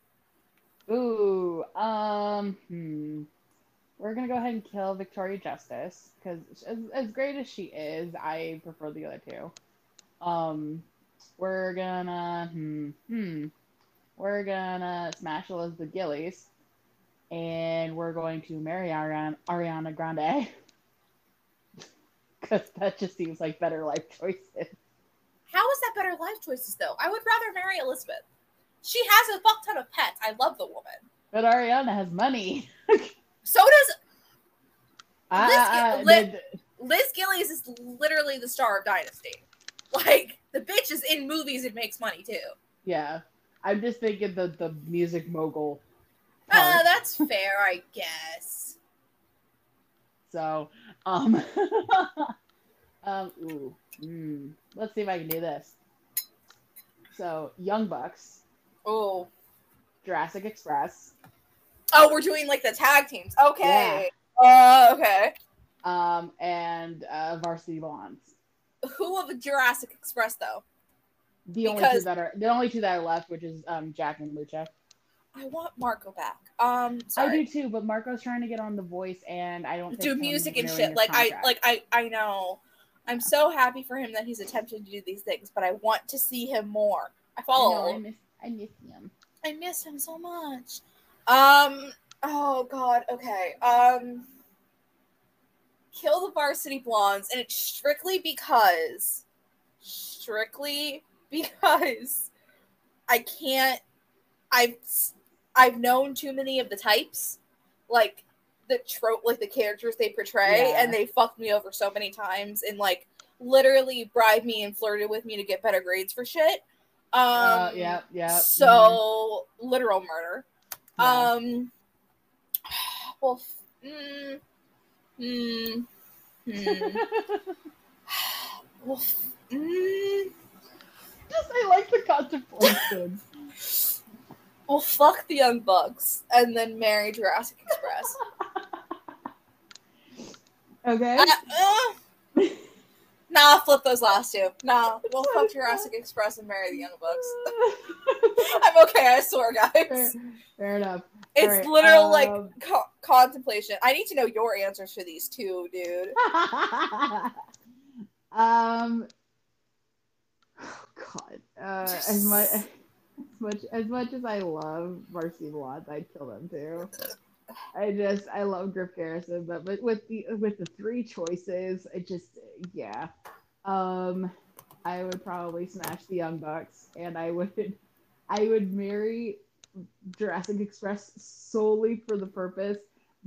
Ooh. Um. Hmm. We're gonna go ahead and kill Victoria Justice because as, as great as she is, I prefer the other two. Um. We're gonna. Hmm. Hmm. We're gonna smash Elizabeth Gillies, and we're going to marry Ariana, Ariana Grande. Because that just seems like better life choices. How is that better life choices though? I would rather marry Elizabeth. She has a fuck ton of pets. I love the woman. But Ariana has money. So does I- Liz- I- I- Liz- the- Liz Gillies is literally the star of Dynasty. Like the bitch is in movies and makes money too. yeah. I'm just thinking the the music mogul. Uh, that's fair, I guess. So, um, um, ooh, mm, let's see if I can do this. So, Young Bucks, Oh, Jurassic Express, oh, we're doing like the tag teams. Okay. Uh, okay. um, and uh, Varsity Blondes. Who of Jurassic Express though? The only two that are the only two that are left, which is um Jack and Lucha. I want Marco back. Um, I do too, but Marco's trying to get on The Voice, and I don't think do music and shit. Like I like I I know. I'm so happy for him that he's attempting to do these things, but I want to see him more. I I follow. know, I miss, I miss him. I miss him so much. Um. Oh God. Okay. Um. Kill the Varsity Blondes, and it's strictly because, strictly because, I can't. I've I've known too many of the types, like the trope, like the characters they portray, Yeah. and they fucked me over so many times, and like literally bribed me and flirted with me to get better grades for shit. Um, uh, yeah, yeah. so literal murder. Yeah. Um. Well. f- Mm, mm, mm, well. Mm, Just I like the contemplation. well, fuck the Young Bucks and then marry Jurassic Express. okay. Uh, uh, nah, flip those last two. Nah, we'll fuck Jurassic Express and marry the Young Bucks. I'm okay, I swear, fair, guys. fair enough. It's Alright, literal like um, co- contemplation. I need to know your answers for these two, dude. um. Oh God. Uh, as much as much as much as I love Varsity Blondes, I'd kill them too. I just I love Griff Garrison, but but with the with the three choices, it just yeah. Um, I would probably smash the Young Bucks, and I would I would marry Jurassic Express solely for the purpose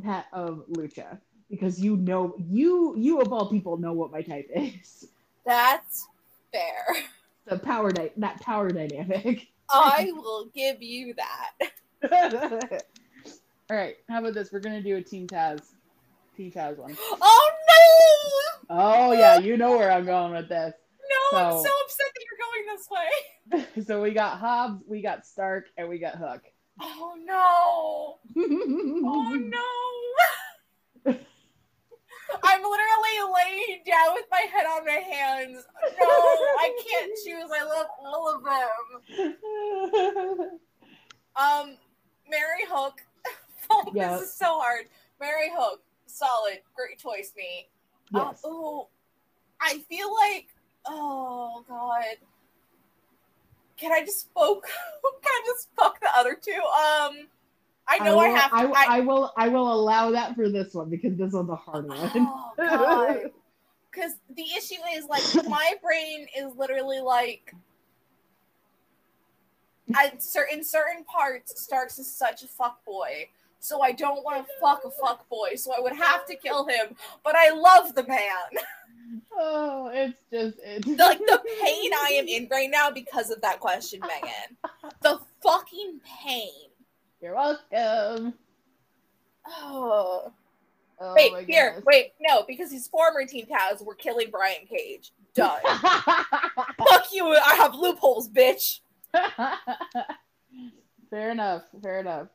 that of Lucha, because you know you you of all people know what my type is. That's fair. The power dy- that power dynamic. I will give you that. all right, how about this? We're gonna do a Team Taz, Team Taz one. Oh no! Oh yeah, you know where I'm going with this. no! No, I'm So- so upset that you're going this way. so we got Hobbs, we got Stark, and we got Hook. Oh no! Oh no! I'm literally laying down with my head on my hands. No, I can't choose. I love all of them. Um, Marry Hook. Oh, Yeah. This is so hard. Marry Hook, solid, great choice, me. yes. oh, I feel like, oh god, can I just spoke? can I just fuck the other two? Um, I know I, will, have to. I, I, I will. I will allow that for this one because this one's a hard one. oh god, because the issue is like my brain is literally like. At certain certain parts, Starks is such a fuck boy, so I don't want to fuck a fuck boy, so I would have to kill him. But I love the man. oh, it's just it's like the pain I am in right now because of that question, Megan. The fucking pain. You're welcome. Oh. Oh Wait, my here, goodness. wait, no, because these former Team Taz were killing Brian Cage. Done. Fuck you, I have loopholes, bitch. fair enough. Fair enough.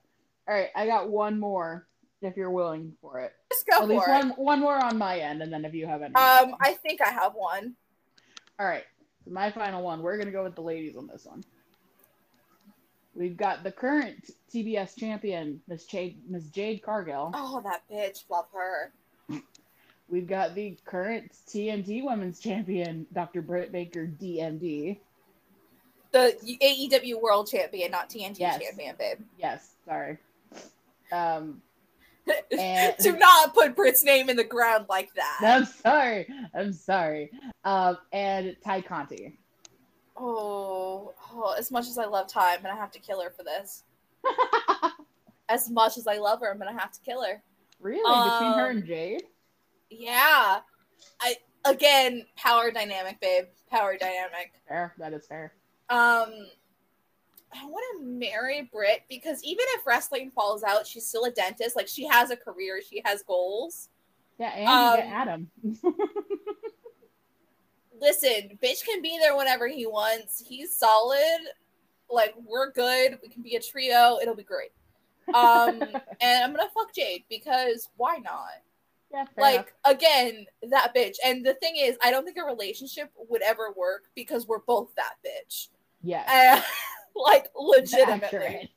All right, I got one more. If you're willing for it, Just go at least it. one one more on my end, and then if you have any. Um, I think I have one. All right, so my final one. We're gonna go with the ladies on this one. We've got the current TBS champion, Miss Jade, Miss Jade Cargill. Oh, that bitch, love her. We've got the current TNT Women's Champion, Dr. Britt Baker, DMD. The AEW World Champion, not TNT Yes. Champion, babe. Yes, sorry. Um, And- Do not put Britt's name in the ground like that. I'm sorry. I'm sorry. Um, and Ty Conti. Oh, oh, as much as I love Ty, I'm gonna have to kill her for this. As much as I love her, I'm gonna have to kill her. really? Between her Um, and Jade? Yeah. I again, power dynamic, babe. Power dynamic. Fair. That is fair. Um I want to marry Britt because even if wrestling falls out, she's still a dentist. Like she has a career, she has goals. Yeah, and you get Um, Adam. Listen, bitch can be there whenever he wants. He's solid. Like we're good. We can be a trio. It'll be great. Um and I'm gonna fuck Jade because why not? yeah, like enough. again that bitch and the thing is i don't think a relationship would ever work because we're both that bitch Yeah. Uh, like legitimately Accurate.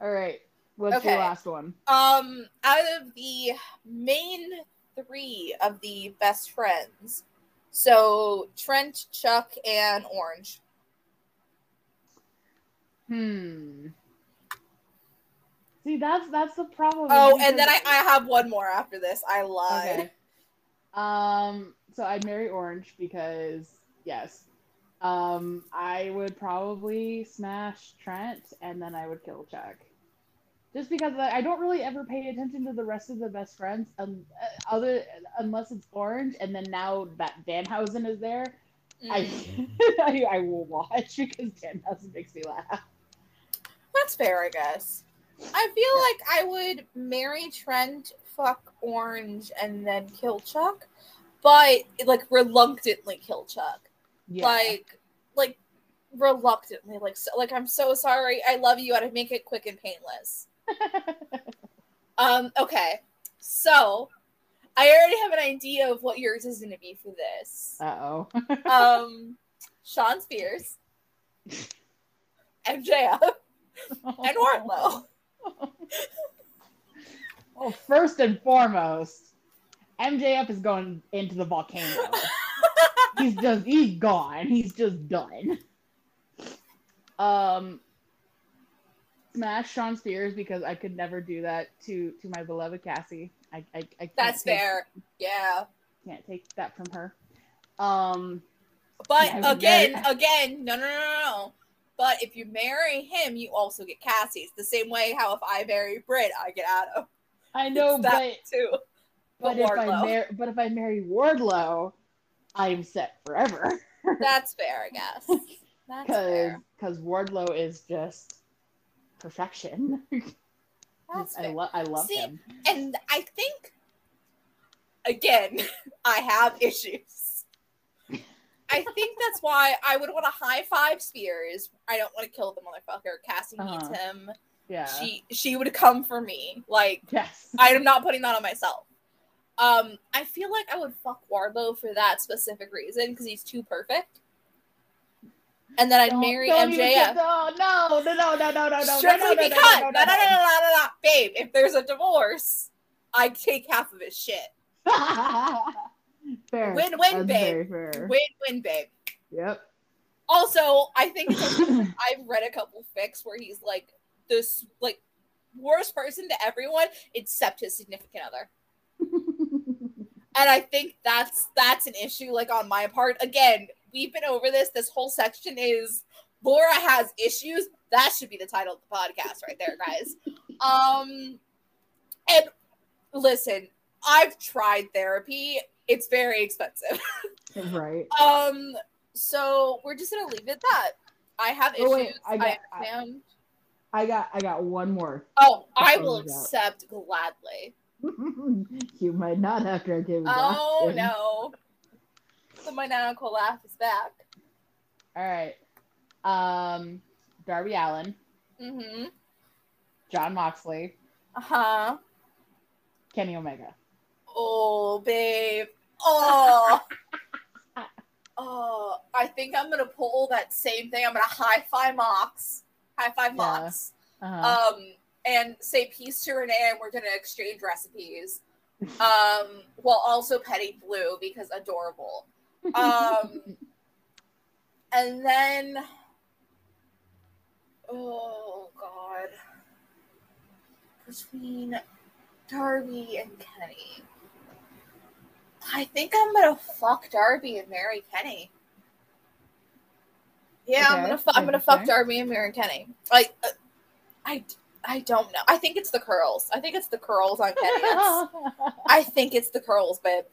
All right. What's Okay. your last one? um out of the main three of the best friends so trent chuck and orange Hmm. See, that's that's the problem. oh and then i i have one more after this i lied Okay. Um, so I'd marry Orange because yes. Um, I would probably smash Trent and then I would kill Chuck. Just because I don't really ever pay attention to the rest of the best friends, um, uh, other unless it's Orange, and then now that Danhausen is there, Mm. I, I I will watch because Danhausen makes me laugh. That's fair, I guess. I feel like I would marry Trent, fuck Orange, and then kill Chuck, but like reluctantly kill Chuck. Yeah. Like, like reluctantly. Like, so, like I'm so sorry. I love you. I'd make it quick and painless. Um. Okay. So, I already have an idea of what yours is going to be for this. uh oh. Um, Shawn Spears, MJF, and Wardlow. Well, first and foremost, MJF is going into the volcano. He's just he's gone. He's just done. Um smash Shawn Spears because I could never do that to to my beloved Cassie. I I, I can't That's take, fair. Yeah. Can't take that from her. Um But again, marry- again, no, no, no, no, no. But if you marry him, you also get Cassie. It's the same way how if I marry Britt, I get Adam. I know, but too. but But if I mar- but if I marry Wardlow, I'm set forever. That's fair, I guess. Because because Wardlow is just perfection. That's I love I love See, him. And I think, again, I have issues. I think that's why I would want to high five Spears. I don't want to kill the motherfucker. Cassie Uh-huh. needs him. Yeah. She she would come for me. Like yes. I am not putting that on myself. Um, I feel like I would fuck Wardlow for that specific reason because he's too perfect. And then I'd marry don't MJF. No, no, no, no, no, no, no, no. Strictly no, no, no, because no, no, no, no, no, no, no, no, babe. If there's a divorce, I take half of his shit. fair. Win, win, babe. Win, win, babe. Yep. Also, I think. I've read a couple fics where he's like this, like worst person to everyone except his significant other. And I think that's that's an issue like on my part. Again, we've been over this. This whole section is Laura has issues. That should be the title of the podcast right there, guys. Um and listen, I've tried therapy. It's very expensive. right. Um so we're just gonna leave it at that. I have issues. Oh, wait, I I, got- I- understand. I got I got one more. oh, I will accept gladly. You might not after I give Oh no. So my The uncle laugh is back. All right. Um Darby Allin, Mm-hmm. Jon Moxley, Uh-huh. Kenny Omega. Oh, babe. Oh. oh, I think I'm gonna pull that same thing. I'm gonna high five Mox. High five Yeah. Mox. Uh-huh. Um, and say peace to Renee, and we're gonna exchange recipes. Um, while also petting Blue because adorable. Um, and then, oh god, between Darby and Kenny, I think I'm gonna fuck Darby and marry Kenny. Yeah, I'm gonna fu- I'm gonna fuck. Darby and marry Kenny. Like, uh, I I don't know. I think it's the curls. I think it's the curls on Kenny. I think it's the curls, babe.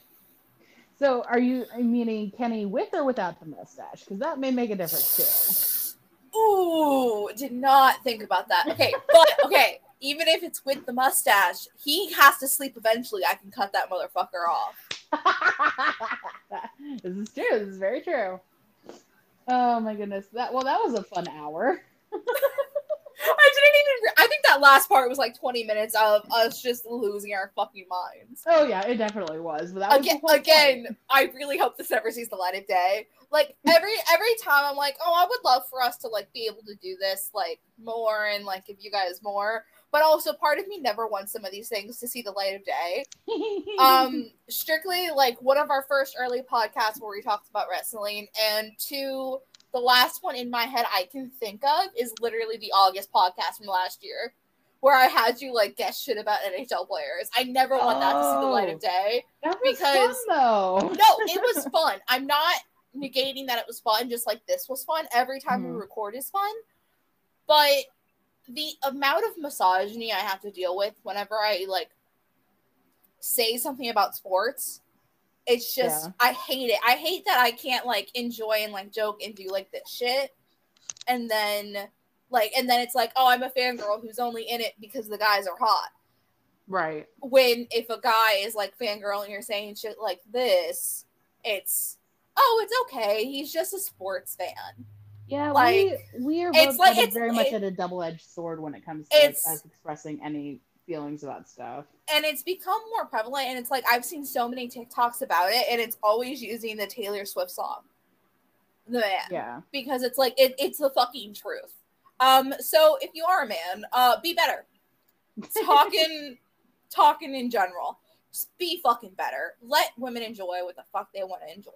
so are you meaning Kenny with or without the mustache? Because that may make a difference too. Ooh, did not think about that. Okay, but okay, even if it's with the mustache, he has to sleep eventually. I can cut that motherfucker off. this is true. This is very true. Oh my goodness. That well, that was a fun hour. I didn't even. I think that last part was like 20 minutes of us just losing our fucking minds. Oh yeah, it definitely was. But that was Again, point. again, I really hope this never sees the light of day. Like every every time, I'm like, oh, I would love for us to like be able to do this like more and like give you guys more. But also, part of me never wants some of these things to see the light of day. um strictly like one of our first early podcasts where we talked about wrestling and two the last one in my head i can think of is literally the august podcast from last year where i had you like guess shit about nhl players i never want that to see the light of Oh. day that was because- fun though. no it was fun i'm not negating that it was fun just like this was fun every time we Mhm. record is fun but the amount of misogyny i have to deal with whenever i like say something about sports it's just Yeah. i hate it i hate that i can't like enjoy and like joke and do like this shit and then like and then it's like oh i'm a fangirl who's only in it because the guys are hot Right. when if a guy is like fangirl and you're saying shit like this, it's oh, it's okay. He's just a sports fan. Yeah, Like, we we are it's both like- it's- very much it- at a double edged sword when it comes to like, us expressing any feelings about stuff. And it's become more prevalent and it's like I've seen so many TikToks about it and it's always using the Taylor Swift song. The man. Yeah. Because it's like it, it's the fucking truth. Um, so if you are a man, uh be better. Talking talking in general. Just be fucking better. Let women enjoy what the fuck they want to enjoy.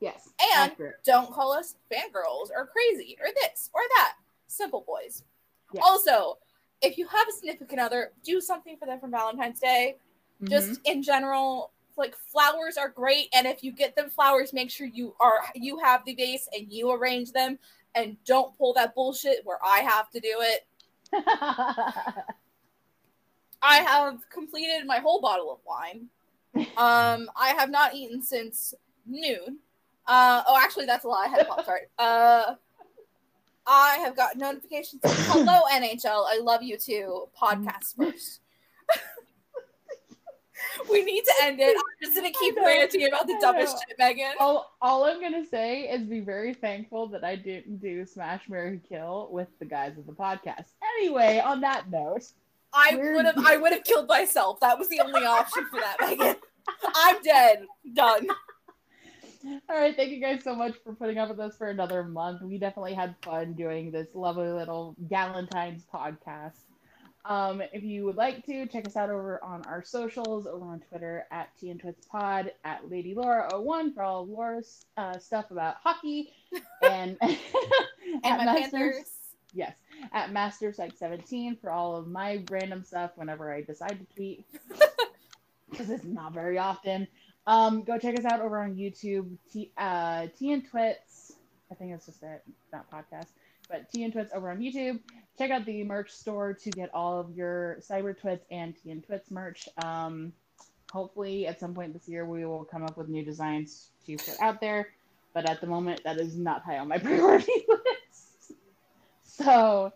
Yes. And- accurate. don't call us fangirls or crazy or this or that. Simple boys. Yeah. Also, if you have a significant other, do something for them for Valentine's Day. Mhm. Just in general, like flowers are great, and if you get them flowers, make sure you are you have the vase and you arrange them, and don't pull that bullshit where I have to do it. I have completed my whole bottle of wine. Um, I have not eaten since noon. Uh, oh, actually, that's a lie. I had a pop tart. Uh, I have got notifications. Hello, NHL. I love you too. Podcast mm-hmm. first. we need to end it. I'm just gonna keep ranting about the dumbest shit, Megan. All, all I'm gonna say is be very thankful that I didn't do Smash Marry Kill with the guys of the podcast. Anyway, on that note, I would have I would have killed myself. That was the only option for that, Megan. I'm dead. Done. All right, thank you guys so much for putting up with us for another month. We definitely had fun doing this lovely little Galentine's podcast. Um, if you would like to, check us out over on our socials, over on Twitter at T and Twits Pod, at Lady Laura01 for all of Laura's uh, stuff about hockey, and, And at my Masters- Panthers. Yes, at Master Psych 17 for all of my random stuff whenever I decide to tweet, because it's not very often. Um, go check us out over on YouTube, T, uh, T and Twits. I think it's just a not podcast, but T and Twits over on YouTube. Check out the merch store to get all of your Cyber Twits and T and Twits merch. Um, hopefully, at some point this year, we will come up with new designs to put out there. But at the moment, that is not high on my priority list. So,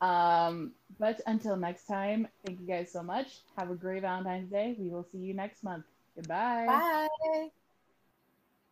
um, but until next time, thank you guys so much. Have a great Valentine's Day. We will see you next month. Goodbye. Bye.